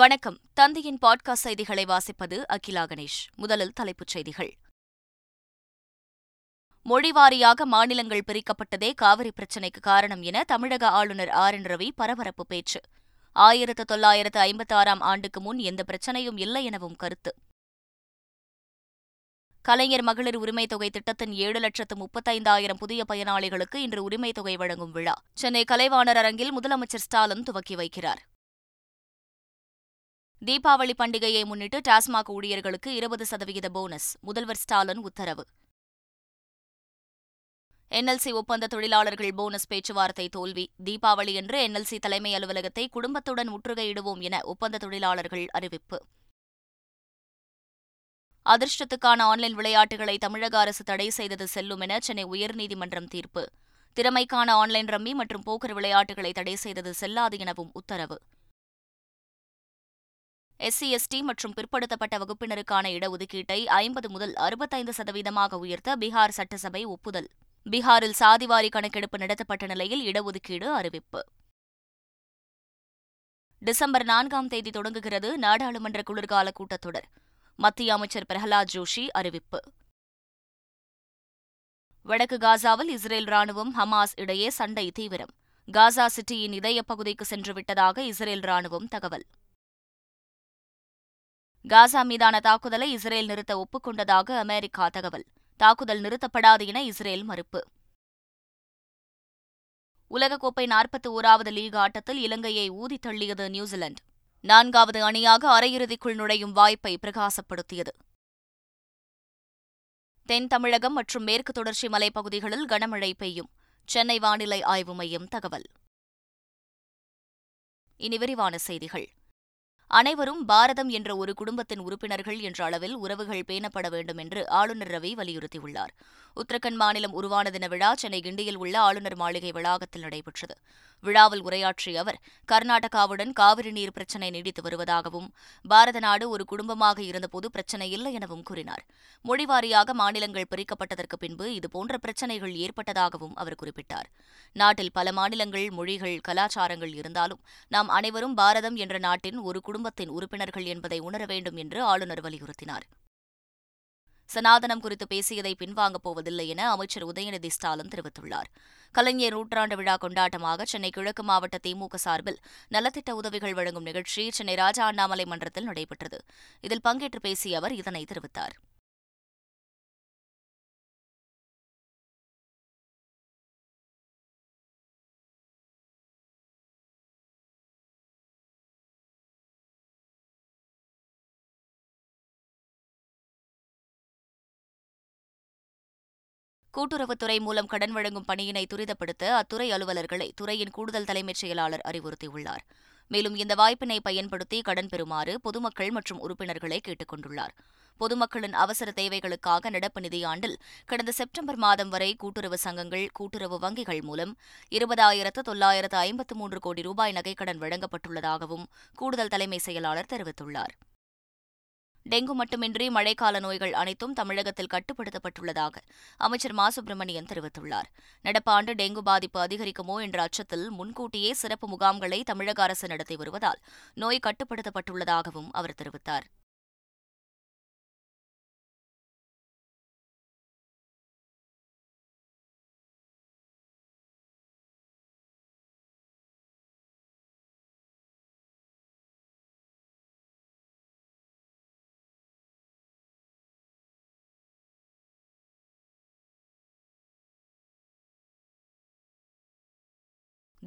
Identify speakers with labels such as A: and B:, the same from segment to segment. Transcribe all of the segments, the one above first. A: வணக்கம் தந்தையின் பாட்காஸ்ட் செய்திகளை வாசிப்பது அகிலா கணேஷ் முதலில் தலைப்புச் செய்திகள் மொழிவாரியாக மாநிலங்கள் பிரிக்கப்பட்டதே காவிரி பிரச்சினைக்கு காரணம் என தமிழக ஆளுநர் ஆர் என் ரவி பரபரப்பு பேச்சு ஆயிரத்து தொள்ளாயிரத்து ஐம்பத்தாறாம் ஆண்டுக்கு முன் எந்த பிரச்சனையும் இல்லை எனவும் கருத்து கலைஞர் மகளிர் உரிமைத் தொகை திட்டத்தின் ஏழு லட்சத்து முப்பத்தைந்தாயிரம் புதிய பயனாளிகளுக்கு இன்று உரிமைத் தொகை வழங்கும் விழா சென்னை கலைவாணர் அரங்கில் முதலமைச்சர் ஸ்டாலின் துவக்கி வைக்கிறார் தீபாவளி பண்டிகையை முன்னிட்டு டாஸ்மாக் ஊழியர்களுக்கு இருபது சதவிகித போனஸ் முதல்வர் ஸ்டாலின் உத்தரவு என்எல்சி ஒப்பந்த தொழிலாளர்கள் போனஸ் பேச்சுவார்த்தை தோல்வி தீபாவளி என்று என்எல்சி தலைமை அலுவலகத்தை குடும்பத்துடன் முற்றுகையிடுவோம் என ஒப்பந்த தொழிலாளர்கள் அறிவிப்பு அதிர்ஷ்டத்துக்கான ஆன்லைன் விளையாட்டுகளை தமிழக அரசு தடை செய்தது செல்லும் என சென்னை உயர்நீதிமன்றம் தீர்ப்பு திறமைக்கான ஆன்லைன் ரம்மி மற்றும் போக்கர் விளையாட்டுகளை தடை செய்தது செல்லாது எனவும் உத்தரவு எஸ்சி எஸ்டி மற்றும் பிற்படுத்தப்பட்ட வகுப்பினருக்கான இடஒதுக்கீட்டை ஐம்பது முதல் அறுபத்தைந்து சதவீதமாக உயர்த்த பீகார் சட்டசபை ஒப்புதல் பீகாரில் சாதிவாரி கணக்கெடுப்பு நடத்தப்பட்ட நிலையில் இடஒதுக்கீடு அறிவிப்பு டிசம்பர் நான்காம் தேதி தொடங்குகிறது நாடாளுமன்ற குளிர்கால கூட்டத்தொடர் மத்திய அமைச்சர் பிரஹலாத் ஜோஷி அறிவிப்பு வடக்கு காசாவில் இஸ்ரேல் ராணுவம் ஹமாஸ் இடையே சண்டை தீவிரம் காசா சிட்டியின் இதய பகுதிக்கு சென்றுவிட்டதாக இஸ்ரேல் ராணுவம் தகவல் காசா மீதான தாக்குதலை இஸ்ரேல் நிறுத்த ஒப்புக்கொண்டதாக அமெரிக்கா தகவல் தாக்குதல் நிறுத்தப்படாது என இஸ்ரேல் மறுப்பு உலகக்கோப்பை நாற்பத்தி ஓராவது லீக் ஆட்டத்தில் இலங்கையை ஊதி தள்ளியது நியூசிலாந்து நான்காவது அணியாக அரையிறுதிக்குள் நுழையும் வாய்ப்பை பிரகாசப்படுத்தியது தென் தமிழகம் மற்றும் மேற்கு தொடர்ச்சி மலைப்பகுதிகளில் கனமழை பெய்யும் சென்னை வானிலை ஆய்வு மையம் தகவல் இனி விரிவான செய்திகள் அனைவரும் பாரதம் என்ற ஒரு குடும்பத்தின் உறுப்பினர்கள் என்ற அளவில் உறவுகள் பேணப்பட வேண்டும் என்று ஆளுநர் ரவி வலியுறுத்தியுள்ளார் உத்தரகண்ட் மாநிலம் உருவான தின விழா சென்னை கிண்டியில் உள்ள ஆளுநர் மாளிகை வளாகத்தில் நடைபெற்றது விழாவில் உரையாற்றிய அவர் கர்நாடகாவுடன் காவிரி நீர் பிரச்சினை நீடித்து வருவதாகவும் பாரத நாடு ஒரு குடும்பமாக இருந்தபோது பிரச்சினை இல்லை எனவும் கூறினார் மொழிவாரியாக மாநிலங்கள் பிரிக்கப்பட்டதற்கு பின்பு இதுபோன்ற பிரச்சினைகள் ஏற்பட்டதாகவும் அவர் குறிப்பிட்டார் நாட்டில் பல மாநிலங்கள் மொழிகள் கலாச்சாரங்கள் இருந்தாலும் நாம் அனைவரும் பாரதம் என்ற நாட்டின் ஒரு குடும்ப குடும்பத்தின் உறுப்பினர்கள் என்பதை உணர வேண்டும் என்று ஆளுநர் வலியுறுத்தினார் சனாதனம் குறித்து பேசியதை பின்வாங்கப் போவதில்லை என அமைச்சர் உதயநிதி ஸ்டாலின் தெரிவித்துள்ளார் கலைஞர் நூற்றாண்டு விழா கொண்டாட்டமாக சென்னை கிழக்கு மாவட்ட திமுக சார்பில் நலத்திட்ட உதவிகள் வழங்கும் நிகழ்ச்சி சென்னை ராஜா அண்ணாமலை மன்றத்தில் நடைபெற்றது இதில் பங்கேற்று பேசிய அவர் இதனை தெரிவித்தார் கூட்டுறவுத்துறை மூலம் கடன் வழங்கும் பணியினை துரிதப்படுத்த அத்துறை அலுவலர்களை துறையின் கூடுதல் தலைமைச் செயலாளர் அறிவுறுத்தியுள்ளார் மேலும் இந்த வாய்ப்பினை பயன்படுத்தி கடன் பெறுமாறு பொதுமக்கள் மற்றும் உறுப்பினர்களை கேட்டுக் கொண்டுள்ளார் பொதுமக்களின் அவசர தேவைகளுக்காக நடப்பு நிதியாண்டில் கடந்த செப்டம்பர் மாதம் வரை கூட்டுறவு சங்கங்கள் கூட்டுறவு வங்கிகள் மூலம் இருபதாயிரத்து தொள்ளாயிரத்து ஐம்பத்து மூன்று கோடி ரூபாய் நகைக்கடன் வழங்கப்பட்டுள்ளதாகவும் கூடுதல் தலைமை செயலாளர் தெரிவித்துள்ளார் டெங்கு மட்டுமின்றி மழைக்கால நோய்கள் அனைத்தும் தமிழகத்தில் கட்டுப்படுத்தப்பட்டுள்ளதாக அமைச்சர் மா சுப்பிரமணியன் தெரிவித்துள்ளார் நடப்பாண்டு டெங்கு பாதிப்பு அதிகரிக்குமோ என்ற அச்சத்தில் முன்கூட்டியே சிறப்பு முகாம்களை தமிழக அரசு நடத்தி வருவதால் நோய் கட்டுப்படுத்தப்பட்டுள்ளதாகவும் அவர் தெரிவித்தார்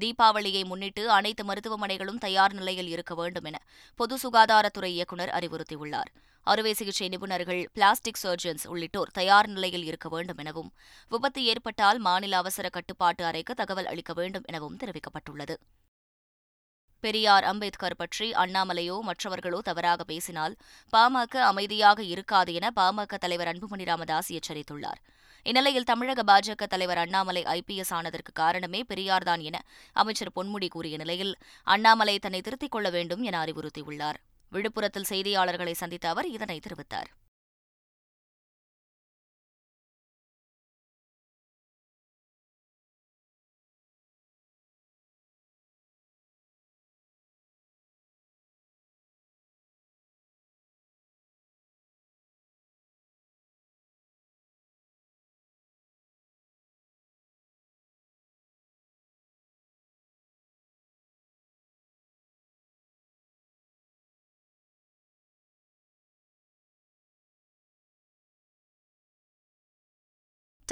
A: தீபாவளியை முன்னிட்டு அனைத்து மருத்துவமனைகளும் தயார் நிலையில் இருக்க வேண்டும் என பொது சுகாதாரத்துறை இயக்குநர் அறிவுறுத்தியுள்ளார் அறுவை சிகிச்சை நிபுணர்கள் பிளாஸ்டிக் சர்ஜன்ஸ் உள்ளிட்டோர் தயார் நிலையில் இருக்க வேண்டும் எனவும் விபத்து ஏற்பட்டால் மாநில அவசர கட்டுப்பாட்டு அறைக்கு தகவல் அளிக்க வேண்டும் எனவும் தெரிவிக்கப்பட்டுள்ளது பெரியார் அம்பேத்கர் பற்றி அண்ணாமலையோ மற்றவர்களோ தவறாக பேசினால் பாமக அமைதியாக இருக்காது என பாமக தலைவர் அன்புமணி ராமதாஸ் எச்சரித்துள்ளார் இந்நிலையில் தமிழக பாஜக தலைவர் அண்ணாமலை ஐபிஎஸ் ஆனதற்கு காரணமே பெரியார்தான் என அமைச்சர் பொன்முடி கூறிய நிலையில் அண்ணாமலை தன்னை திருத்திக் கொள்ள வேண்டும் என அறிவுறுத்தியுள்ளார் விழுப்புரத்தில் செய்தியாளர்களை சந்தித்த அவர் இதனை தெரிவித்தார்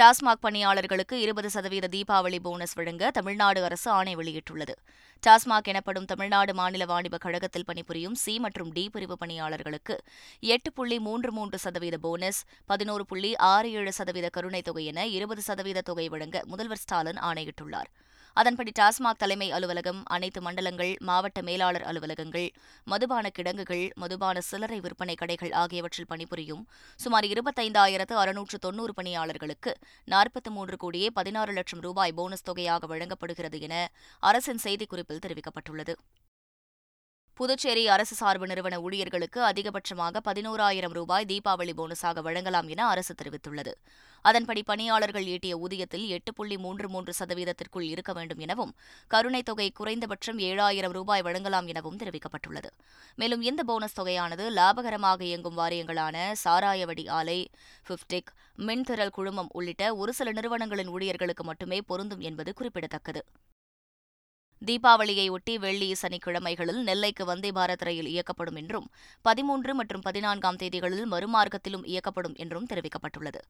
A: டாஸ்மாக் பணியாளர்களுக்கு இருபது சதவீத தீபாவளி போனஸ் வழங்க தமிழ்நாடு அரசு ஆணை வெளியிட்டுள்ளது டாஸ்மாக் எனப்படும் தமிழ்நாடு மாநில வாணிப கழகத்தில் பணிபுரியும் சி மற்றும் டி பிரிவு பணியாளர்களுக்கு எட்டு புள்ளி மூன்று மூன்று சதவீத போனஸ் பதினோரு புள்ளி ஆறு ஏழு சதவீத கருணைத் தொகை என இருபது சதவீத தொகை வழங்க முதல்வர் ஸ்டாலின் ஆணையிட்டுள்ளார் அதன்படி டாஸ்மாக் தலைமை அலுவலகம் அனைத்து மண்டலங்கள் மாவட்ட மேலாளர் அலுவலகங்கள் மதுபான கிடங்குகள் மதுபான சில்லறை விற்பனை கடைகள் ஆகியவற்றில் பணிபுரியும் சுமார் இருபத்தைந்தாயிரத்து அறுநூற்று தொன்னூறு பணியாளர்களுக்கு நாற்பத்தி மூன்று கோடியே பதினாறு லட்சம் ரூபாய் போனஸ் தொகையாக வழங்கப்படுகிறது என அரசின் செய்திக்குறிப்பில் தெரிவிக்கப்பட்டுள்ளது புதுச்சேரி அரசு சார்பு நிறுவன ஊழியர்களுக்கு அதிகபட்சமாக பதினோராயிரம் ரூபாய் தீபாவளி போனஸாக வழங்கலாம் என அரசு தெரிவித்துள்ளது அதன்படி பணியாளர்கள் ஈட்டிய ஊதியத்தில் எட்டு புள்ளி மூன்று மூன்று சதவீதத்திற்குள் இருக்க வேண்டும் எனவும் கருணைத் தொகை குறைந்தபட்சம் ஏழாயிரம் ரூபாய் வழங்கலாம் எனவும் தெரிவிக்கப்பட்டுள்ளது மேலும் இந்த போனஸ் தொகையானது லாபகரமாக இயங்கும் வாரியங்களான சாராயவடி ஆலை பிப்டிக் மின்திறல் குழுமம் உள்ளிட்ட ஒரு சில நிறுவனங்களின் ஊழியர்களுக்கு மட்டுமே பொருந்தும் என்பது குறிப்பிடத்தக்கது தீபாவளியை ஒட்டி வெள்ளி சனிக்கிழமைகளில் நெல்லைக்கு வந்தே பாரத் ரயில் இயக்கப்படும் என்றும் பதிமூன்று மற்றும் பதினான்காம் தேதிகளில் மறுமார்க்கத்திலும் இயக்கப்படும் என்றும் தெரிவிக்கப்பட்டுள்ளது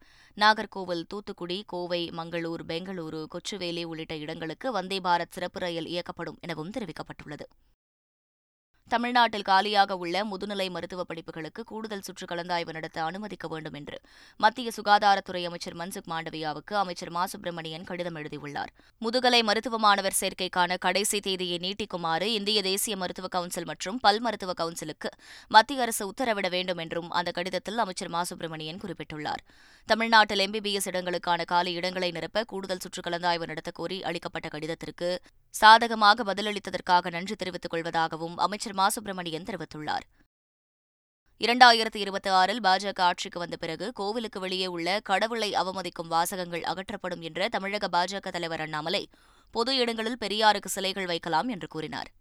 A: நாகர்கோவில் தூத்துக்குடி கோவை மங்களூர் பெங்களூரு கொச்சுவேலி உள்ளிட்ட இடங்களுக்கு வந்தே பாரத் சிறப்பு ரயில் இயக்கப்படும் எனவும் தெரிவிக்கப்பட்டுள்ளது தமிழ்நாட்டில் காலியாக உள்ள முதுநிலை மருத்துவ படிப்புகளுக்கு கூடுதல் சுற்று கலந்தாய்வு நடத்த அனுமதிக்க வேண்டும் என்று மத்திய சுகாதாரத்துறை அமைச்சர் மன்சுக் மாண்டவியாவுக்கு அமைச்சர் மா சுப்பிரமணியன் கடிதம் எழுதியுள்ளார் முதுகலை மருத்துவ மாணவர் சேர்க்கைக்கான கடைசி தேதியை நீட்டிக்குமாறு இந்திய தேசிய மருத்துவ கவுன்சில் மற்றும் பல் மருத்துவ கவுன்சிலுக்கு மத்திய அரசு உத்தரவிட வேண்டும் என்றும் அந்த கடிதத்தில் அமைச்சர் மா சுப்பிரமணியன் குறிப்பிட்டுள்ளார் தமிழ்நாட்டில் எம்பிபிஎஸ் இடங்களுக்கான காலி இடங்களை நிரப்ப கூடுதல் சுற்று கலந்தாய்வு நடத்தக்கோரி அளிக்கப்பட்ட கடிதத்திற்கு சாதகமாக பதிலளித்ததற்காக நன்றி தெரிவித்துக் கொள்வதாகவும் அமைச்சர் மா சுப்பிரமணியன் தெரிவித்துள்ளார் இரண்டாயிரத்து இருபத்தி ஆறில் பாஜக ஆட்சிக்கு வந்த பிறகு கோவிலுக்கு வெளியே உள்ள கடவுளை அவமதிக்கும் வாசகங்கள் அகற்றப்படும் என்ற தமிழக பாஜக தலைவர் அண்ணாமலை பொது இடங்களில் பெரியாருக்கு சிலைகள் வைக்கலாம் என்று கூறினார்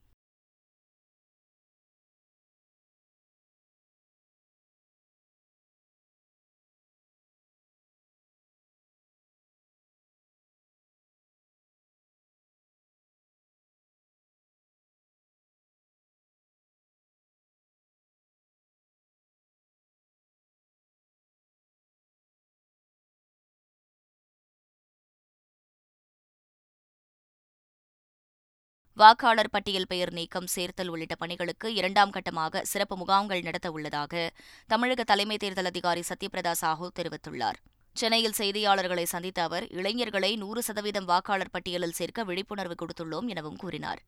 A: வாக்காளர் பட்டியல் பெயர் நீக்கம் சேர்த்தல் உள்ளிட்ட பணிகளுக்கு இரண்டாம் கட்டமாக சிறப்பு முகாம்கள் நடத்த உள்ளதாக தமிழக தலைமை தேர்தல் அதிகாரி சத்யபிரதா சாஹூ தெரிவித்துள்ளார் சென்னையில் செய்தியாளர்களை சந்தித்த அவர் இளைஞர்களை நூறு சதவீதம் வாக்காளர் பட்டியலில் சேர்க்க விழிப்புணர்வு கொடுத்துள்ளோம் எனவும் கூறினார்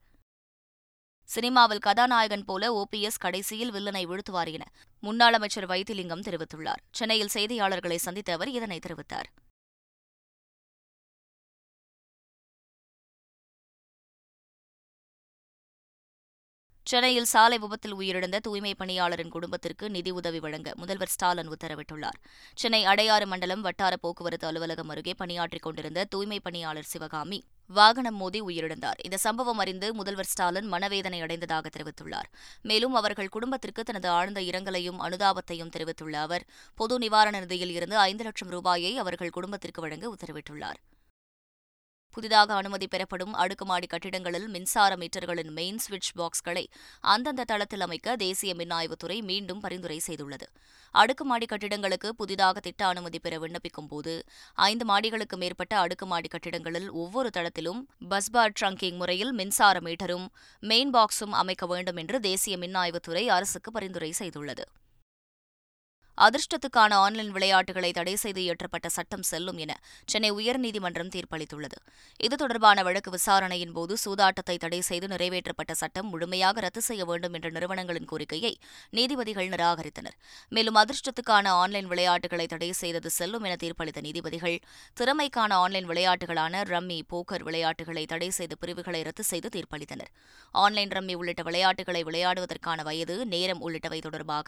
A: சினிமாவில் கதாநாயகன் போல ஓபிஎஸ் கடைசியில் வில்லனை வீழ்த்துவார் என முன்னாள் அமைச்சர் வைத்திலிங்கம் தெரிவித்துள்ளார் சென்னையில் செய்தியாளர்களை சந்தித்த அவர் இதனை தெரிவித்தார் சென்னையில் சாலை விபத்தில் உயிரிழந்த தூய்மை பணியாளரின் குடும்பத்திற்கு நிதி உதவி வழங்க முதல்வர் ஸ்டாலின் உத்தரவிட்டுள்ளார் சென்னை அடையாறு மண்டலம் வட்டார போக்குவரத்து அலுவலகம் அருகே பணியாற்றிக் கொண்டிருந்த தூய்மை பணியாளர் சிவகாமி வாகனம் மோதி உயிரிழந்தார் இந்த சம்பவம் அறிந்து முதல்வர் ஸ்டாலின் மனவேதனை அடைந்ததாக தெரிவித்துள்ளார் மேலும் அவர்கள் குடும்பத்திற்கு தனது ஆழ்ந்த இரங்கலையும் அனுதாபத்தையும் தெரிவித்துள்ள அவர் பொது நிவாரண நிதியில் இருந்து ஐந்து லட்சம் ரூபாயை அவர்கள் குடும்பத்திற்கு வழங்க உத்தரவிட்டுள்ளார் புதிதாக அனுமதி பெறப்படும் அடுக்குமாடி கட்டிடங்களில் மின்சார மீட்டர்களின் மெயின் சுவிட்ச் பாக்ஸ்களை அந்தந்த தளத்தில் அமைக்க தேசிய மின் ஆய்வுத்துறை மீண்டும் பரிந்துரை செய்துள்ளது அடுக்குமாடி கட்டிடங்களுக்கு புதிதாக திட்ட அனுமதி பெற விண்ணப்பிக்கும் போது ஐந்து மாடிகளுக்கு மேற்பட்ட அடுக்குமாடி கட்டிடங்களில் ஒவ்வொரு தளத்திலும் பஸ்பார் ட்ரங்கிங் முறையில் மின்சார மீட்டரும் மெயின் பாக்ஸும் அமைக்க வேண்டும் என்று தேசிய மின் ஆய்வுத்துறை அரசுக்கு பரிந்துரை செய்துள்ளது அதிர்ஷ்டத்துக்கான ஆன்லைன் விளையாட்டுகளை தடை செய்து இயற்றப்பட்ட சட்டம் செல்லும் என சென்னை உயர்நீதிமன்றம் தீர்ப்பளித்துள்ளது இது தொடர்பான வழக்கு விசாரணையின் போது சூதாட்டத்தை தடை செய்து நிறைவேற்றப்பட்ட சட்டம் முழுமையாக ரத்து செய்ய வேண்டும் என்ற நிறுவனங்களின் கோரிக்கையை நீதிபதிகள் நிராகரித்தனர் மேலும் அதிர்ஷ்டத்துக்கான ஆன்லைன் விளையாட்டுகளை தடை செய்தது செல்லும் என தீர்ப்பளித்த நீதிபதிகள் திறமைக்கான ஆன்லைன் விளையாட்டுகளான ரம்மி போக்கர் விளையாட்டுகளை தடை செய்த பிரிவுகளை ரத்து செய்து தீர்ப்பளித்தனர் ஆன்லைன் ரம்மி உள்ளிட்ட விளையாட்டுகளை விளையாடுவதற்கான வயது நேரம் உள்ளிட்டவை தொடர்பாக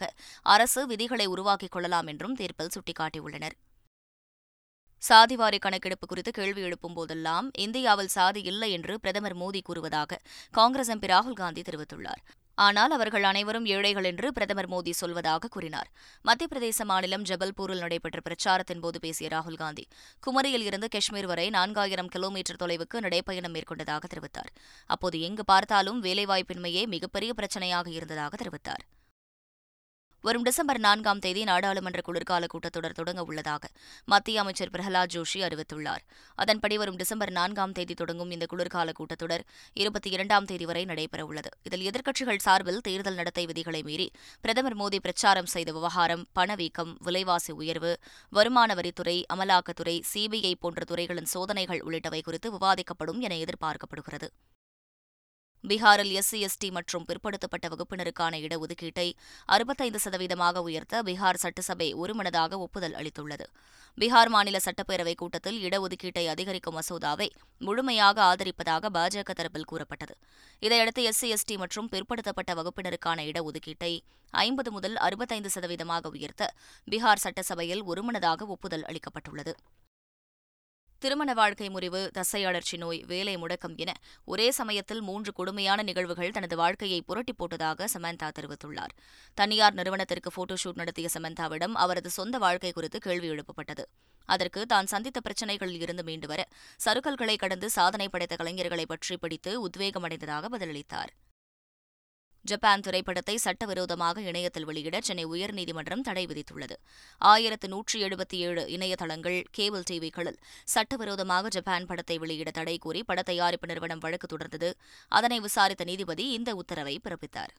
A: அரசு விதிகளை உருவாக்க உருவாக்கிக் கொள்ளலாம் என்றும் தீர்ப்பில் சுட்டிக்காட்டியுள்ளனர் சாதிவாரி கணக்கெடுப்பு குறித்து கேள்வி எழுப்பும் போதெல்லாம் இந்தியாவில் சாதி இல்லை என்று பிரதமர் மோடி கூறுவதாக காங்கிரஸ் எம்பி ராகுல்காந்தி தெரிவித்துள்ளார் ஆனால் அவர்கள் அனைவரும் ஏழைகள் என்று பிரதமர் மோடி சொல்வதாக கூறினார் மத்திய பிரதேச மாநிலம் ஜபல்பூரில் நடைபெற்ற பிரச்சாரத்தின் போது பேசிய ராகுல்காந்தி குமரியில் இருந்து காஷ்மீர் வரை நான்காயிரம் கிலோமீட்டர் தொலைவுக்கு நடைப்பயணம் மேற்கொண்டதாக தெரிவித்தார் அப்போது எங்கு பார்த்தாலும் வேலைவாய்ப்பின்மையே மிகப்பெரிய பிரச்சனையாக இருந்ததாக தெரிவித்தார் வரும் டிசம்பர் நான்காம் தேதி நாடாளுமன்ற குளிர்கால கூட்டத்தொடர் தொடங்க உள்ளதாக மத்திய அமைச்சர் பிரகலாத் ஜோஷி அறிவித்துள்ளார் அதன்படி வரும் டிசம்பர் நான்காம் தேதி தொடங்கும் இந்த குளிர்கால கூட்டத்தொடர் இருபத்தி இரண்டாம் தேதி வரை நடைபெறவுள்ளது இதில் எதிர்க்கட்சிகள் சார்பில் தேர்தல் நடத்தை விதிகளை மீறி பிரதமர் மோடி பிரச்சாரம் செய்த விவகாரம் பணவீக்கம் விலைவாசி உயர்வு வருமான வரித்துறை அமலாக்கத்துறை சிபிஐ போன்ற துறைகளின் சோதனைகள் உள்ளிட்டவை குறித்து விவாதிக்கப்படும் என எதிர்பார்க்கப்படுகிறது பீகாரில் எஸ்சி எஸ்டி மற்றும் பிற்படுத்தப்பட்ட வகுப்பினருக்கான இடஒதுக்கீட்டை அறுபத்தைந்து சதவீதமாக உயர்த்த பீகார் சட்டசபை ஒருமனதாக ஒப்புதல் அளித்துள்ளது பீகார் மாநில சட்டப்பேரவைக் கூட்டத்தில் இடஒதுக்கீட்டை அதிகரிக்கும் மசோதாவை முழுமையாக ஆதரிப்பதாக பாஜக தரப்பில் கூறப்பட்டது இதையடுத்து எஸ்சி எஸ்டி மற்றும் பிற்படுத்தப்பட்ட வகுப்பினருக்கான இடஒதுக்கீட்டை ஐம்பது முதல் அறுபத்தைந்து சதவீதமாக உயர்த்த பீகார் சட்டசபையில் ஒருமனதாக ஒப்புதல் அளிக்கப்பட்டுள்ளது திருமண வாழ்க்கை முறிவு தசையழற்சி நோய் வேலை முடக்கம் என ஒரே சமயத்தில் மூன்று கொடுமையான நிகழ்வுகள் தனது வாழ்க்கையை புரட்டி போட்டதாக சமந்தா தெரிவித்துள்ளார் தனியார் நிறுவனத்திற்கு போட்டோஷூட் நடத்திய சமந்தாவிடம் அவரது சொந்த வாழ்க்கை குறித்து கேள்வி எழுப்பப்பட்டது அதற்கு தான் சந்தித்த பிரச்சினைகளில் இருந்து மீண்டு வர சருக்கல்களை கடந்து சாதனை படைத்த கலைஞர்களை பற்றி படித்து உத்வேகமடைந்ததாக பதிலளித்தார் ஜப்பான் திரைப்படத்தை சட்டவிரோதமாக இணையத்தில் வெளியிட சென்னை உயர்நீதிமன்றம் தடை விதித்துள்ளது ஆயிரத்து நூற்றி எழுபத்தி ஏழு இணையதளங்கள் கேபிள் டிவிகளில் சட்டவிரோதமாக ஜப்பான் படத்தை வெளியிட தடை கூறி பட தயாரிப்பு நிறுவனம் வழக்கு தொடர்ந்தது அதனை விசாரித்த நீதிபதி இந்த உத்தரவை பிறப்பித்தார்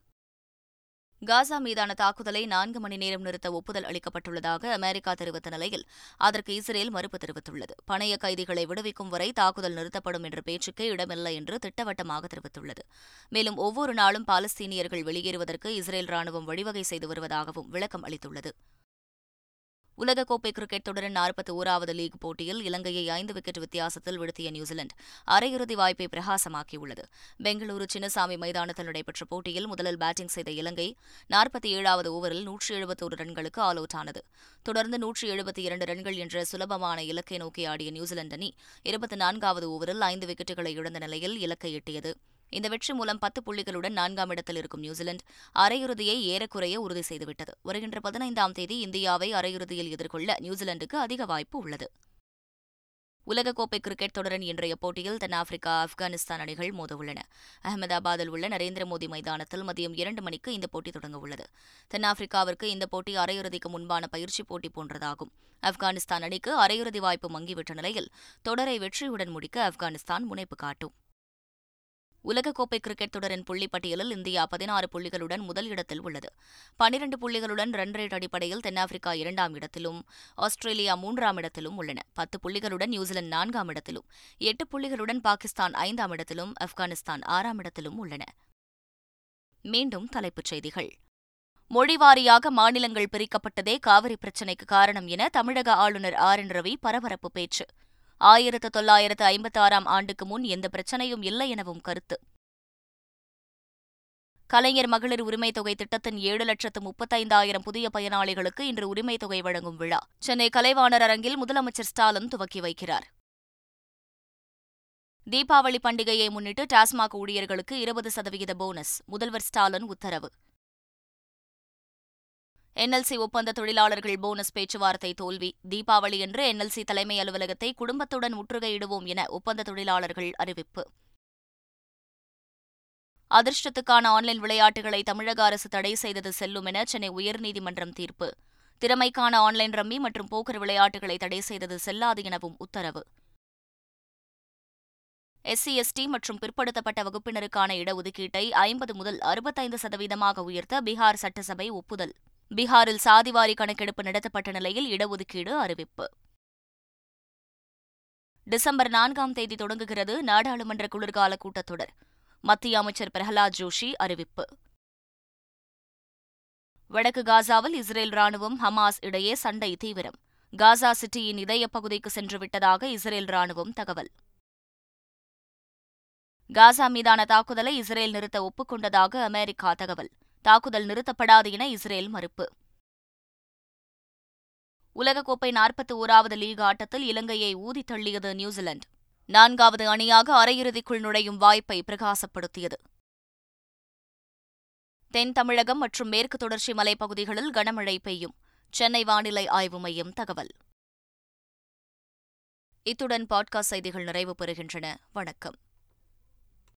A: காசா மீதான தாக்குதலை நான்கு மணி நேரம் நிறுத்த ஒப்புதல் அளிக்கப்பட்டுள்ளதாக அமெரிக்கா தெரிவித்த நிலையில் அதற்கு இஸ்ரேல் மறுப்பு தெரிவித்துள்ளது பணைய கைதிகளை விடுவிக்கும் வரை தாக்குதல் நிறுத்தப்படும் என்ற பேச்சுக்கே இடமில்லை என்று திட்டவட்டமாக தெரிவித்துள்ளது மேலும் ஒவ்வொரு நாளும் பாலஸ்தீனியர்கள் வெளியேறுவதற்கு இஸ்ரேல் ராணுவம் வழிவகை செய்து வருவதாகவும் விளக்கம் அளித்துள்ளது உலகக்கோப்பை கிரிக்கெட் தொடரின் நாற்பத்தி ஓராவது லீக் போட்டியில் இலங்கையை ஐந்து விக்கெட் வித்தியாசத்தில் வீழ்த்திய நியூசிலாந்து அரையிறுதி வாய்ப்பை பிரகாசமாக்கியுள்ளது பெங்களூரு சின்னசாமி மைதானத்தில் நடைபெற்ற போட்டியில் முதலில் பேட்டிங் செய்த இலங்கை நாற்பத்தி ஏழாவது ஓவரில் நூற்றி எழுபத்தோரு ரன்களுக்கு ஆல் அவுட் ஆனது தொடர்ந்து நூற்றி எழுபத்தி இரண்டு ரன்கள் என்ற சுலபமான இலக்கை நோக்கி ஆடிய நியூசிலாந்து அணி இருபத்தி நான்காவது ஓவரில் ஐந்து விக்கெட்டுகளை இழந்த நிலையில் இலக்கை எட்டியது இந்த வெற்றி மூலம் பத்து புள்ளிகளுடன் நான்காம் இடத்தில் இருக்கும் நியூசிலாந்து அரையிறுதியை ஏறக்குறைய உறுதி செய்துவிட்டது வருகின்ற பதினைந்தாம் தேதி இந்தியாவை அரையிறுதியில் எதிர்கொள்ள நியூசிலாந்துக்கு அதிக வாய்ப்பு உள்ளது உலகக்கோப்பை கிரிக்கெட் தொடரின் இன்றைய போட்டியில் தென்னாப்பிரிக்கா ஆப்கானிஸ்தான் அணிகள் மோதவுள்ளன அகமதாபாதில் உள்ள நரேந்திர மோடி மைதானத்தில் மதியம் இரண்டு மணிக்கு இந்த போட்டி தொடங்க உள்ளது தென்னாப்பிரிக்காவிற்கு இந்த போட்டி அரையிறுதிக்கு முன்பான பயிற்சி போட்டி போன்றதாகும் ஆப்கானிஸ்தான் அணிக்கு அரையிறுதி வாய்ப்பு மங்கிவிட்ட நிலையில் தொடரை வெற்றியுடன் முடிக்க ஆப்கானிஸ்தான் முனைப்பு காட்டும் உலகக்கோப்பை கிரிக்கெட் தொடரின் புள்ளிப்பட்டியலில் இந்தியா பதினாறு புள்ளிகளுடன் முதல் இடத்தில் உள்ளது பனிரண்டு புள்ளிகளுடன் ரன் ரேட் அடிப்படையில் தென்னாப்பிரிக்கா இரண்டாம் இடத்திலும் ஆஸ்திரேலியா மூன்றாம் இடத்திலும் உள்ளன பத்து புள்ளிகளுடன் நியூசிலாந்து நான்காம் இடத்திலும் எட்டு புள்ளிகளுடன் பாகிஸ்தான் ஐந்தாம் இடத்திலும் ஆப்கானிஸ்தான் ஆறாம் இடத்திலும் உள்ளன மீண்டும் தலைப்புச் செய்திகள் மொழிவாரியாக மாநிலங்கள் பிரிக்கப்பட்டதே காவிரி பிரச்சினைக்கு காரணம் என தமிழக ஆளுநர் ஆர் என் ரவி பரபரப்பு பேச்சு ஆயிரத்து தொள்ளாயிரத்து ஐம்பத்தாறாம் ஆண்டுக்கு முன் எந்த பிரச்சனையும் இல்லை எனவும் கருத்து கலைஞர் மகளிர் உரிமைத் தொகை திட்டத்தின் ஏழு லட்சத்து முப்பத்தைந்தாயிரம் புதிய பயனாளிகளுக்கு இன்று உரிமைத் தொகை வழங்கும் விழா சென்னை கலைவாணர் அரங்கில் முதலமைச்சர் ஸ்டாலின் துவக்கி வைக்கிறார் தீபாவளி பண்டிகையை முன்னிட்டு டாஸ்மாக் ஊழியர்களுக்கு இருபது சதவிகித போனஸ் முதல்வர் ஸ்டாலின் உத்தரவு என்எல்சி ஒப்பந்த தொழிலாளர்கள் போனஸ் பேச்சுவார்த்தை தோல்வி தீபாவளியன்று என்எல்சி தலைமை அலுவலகத்தை குடும்பத்துடன் முற்றுகையிடுவோம் என ஒப்பந்த தொழிலாளர்கள் அறிவிப்பு அதிர்ஷ்டத்துக்கான ஆன்லைன் விளையாட்டுகளை தமிழக அரசு தடை செய்தது செல்லும் என சென்னை உயர்நீதிமன்றம் தீர்ப்பு திறமைக்கான ஆன்லைன் ரம்மி மற்றும் போக்கர் விளையாட்டுகளை தடை செய்தது செல்லாது எனவும் உத்தரவு எஸ்சி எஸ்டி மற்றும் பிற்படுத்தப்பட்ட வகுப்பினருக்கான இடஒதுக்கீட்டை ஐம்பது முதல் அறுபத்தைந்து சதவீதமாக உயர்த்த பீகார் சட்டசபை ஒப்புதல் பீகாரில் சாதிவாரி கணக்கெடுப்பு நடத்தப்பட்ட நிலையில் இடஒதுக்கீடு அறிவிப்பு டிசம்பர் நான்காம் தேதி தொடங்குகிறது நாடாளுமன்ற குளிர்கால கூட்டத்தொடர் மத்திய அமைச்சர் பிரஹலாத் ஜோஷி அறிவிப்பு வடக்கு காசாவில் இஸ்ரேல் ராணுவம் ஹமாஸ் இடையே சண்டை தீவிரம் காசா சிட்டியின் இதய பகுதிக்கு சென்று விட்டதாக இஸ்ரேல் ராணுவம் தகவல் காசா மீதான தாக்குதலை இஸ்ரேல் நிறுத்த ஒப்புக்கொண்டதாக அமெரிக்கா தகவல் தாக்குதல் நிறுத்தப்படாது என இஸ்ரேல் மறுப்பு உலகக்கோப்பை நாற்பத்தி ஓராவது லீக் ஆட்டத்தில் இலங்கையை ஊதி தள்ளியது நியூசிலாந்து நான்காவது அணியாக அரையிறுதிக்குள் நுழையும் வாய்ப்பை பிரகாசப்படுத்தியது தென் தமிழகம் மற்றும் மேற்கு தொடர்ச்சி மலைப்பகுதிகளில் கனமழை பெய்யும் சென்னை வானிலை ஆய்வு மையம் தகவல் இத்துடன் பாட்காஸ்ட் செய்திகள் நிறைவு பெறுகின்றன வணக்கம்